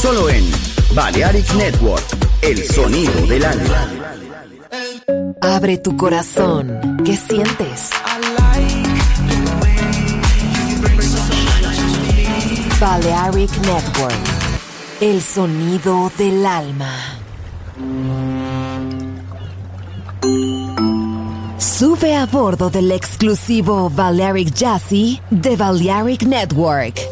Solo en Balearic Network, el sonido del alma. Abre tu corazón. ¿Qué sientes? Balearic Network, el sonido del alma. Sube a bordo del exclusivo Balearic Jazzy de Balearic Network.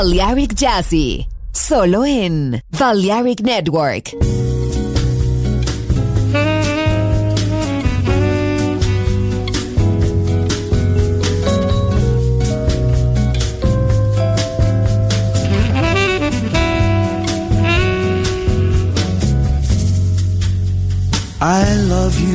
Balearic Jazzy, solo en Balearic Network. I love you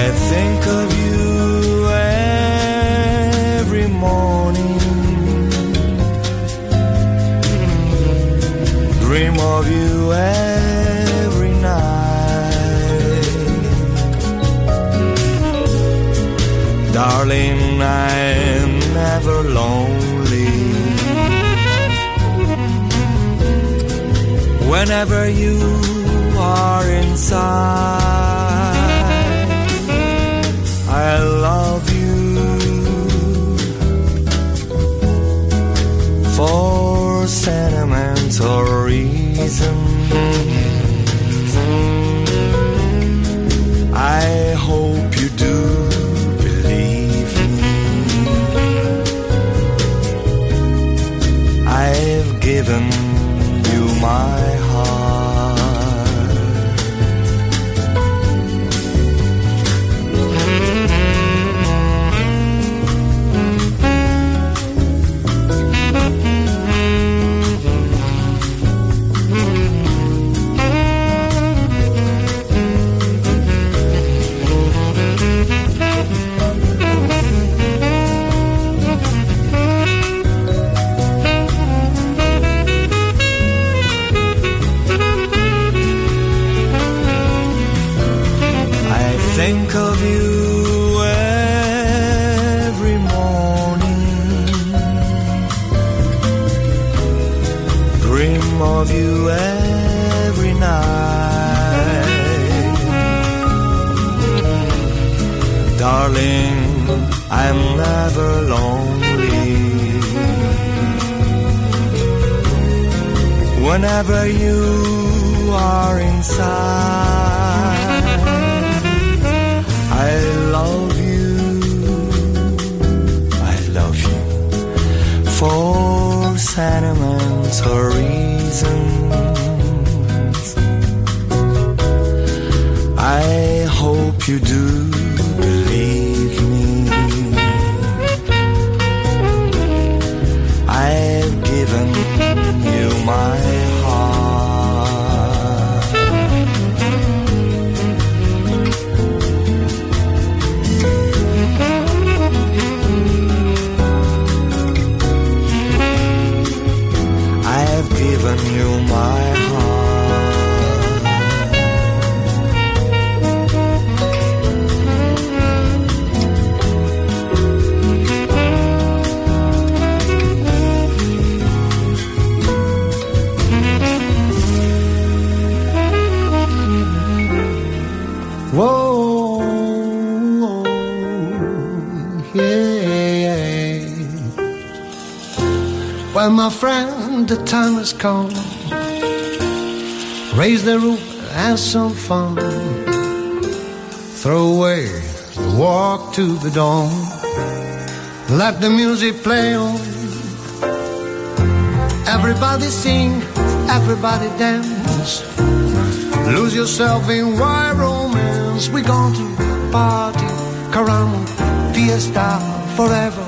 I think of you every morning, dream of you every night. Darling, I'm never lonely. Whenever you are inside, I love you for sentimental reasons. I hope you do believe me. I've given every night. Darling, I'm never lonely. Whenever you are inside. I love you. I love you for sentimental reasons. I hope you do believe me. I've given you my Well, my friend, the time has come. Raise the roof, have some fun. Throw away the walk to the dawn. Let the music play on. Everybody sing, everybody dance. Lose yourself in wild romance. We're going to party, caramba, fiesta forever.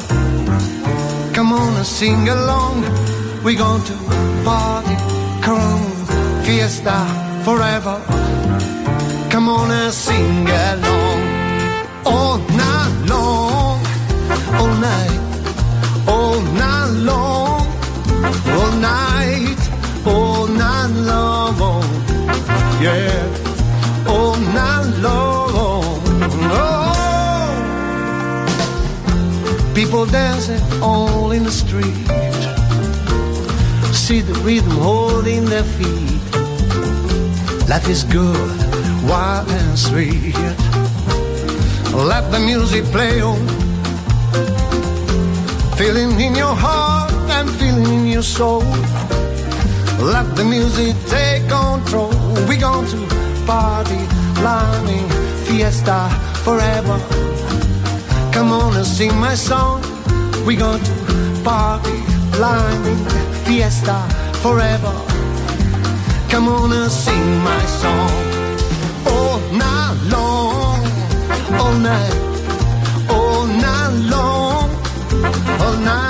Come on and sing along. We're going to party, caramba, fiesta forever. Come on and sing along. All night long, all night, all night long, all night, all night long yeah, people dancing all in the street. See the rhythm holding their feet. Life is good, wild and sweet. Let the music play on. Feeling in your heart and feeling in your soul. Let the music take control. We going to party, lining, fiesta forever. Come on and sing my song. We going to party, lining, fiesta forever. Come on and sing my song. All night long, all night, all night long, all night,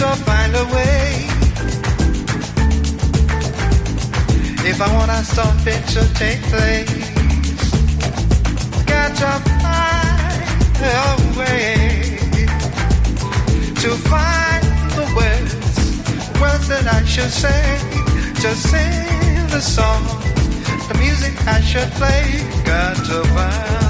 so find a way. If I wanna stop, it should take place. Catch up my way to find the words, words that I should say. Just sing the song, the music I should play. Got to find.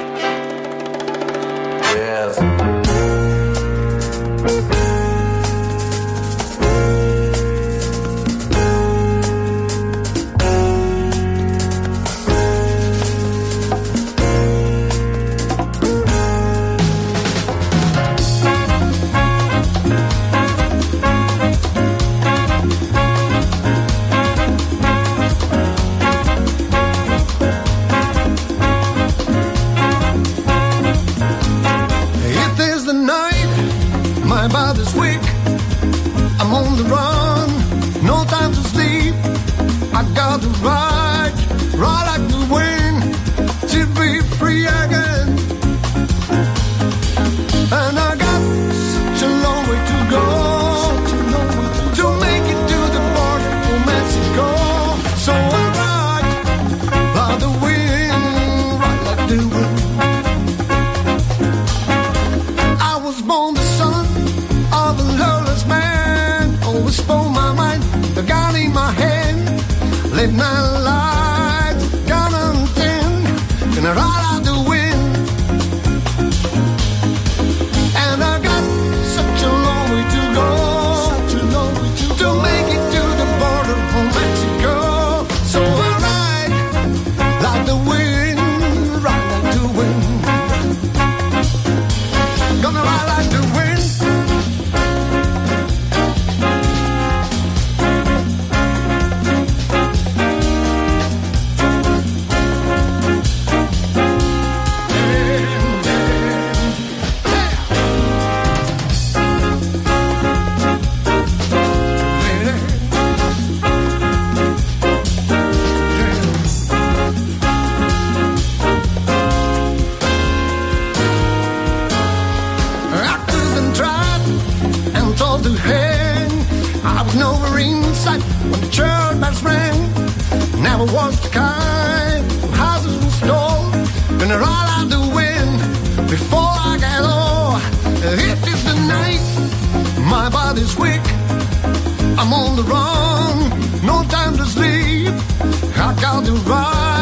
My body's weak. I'm on the run. No time to sleep. I got to ride, ride like the wind. I'm on the run, no time to sleep. I got to ride.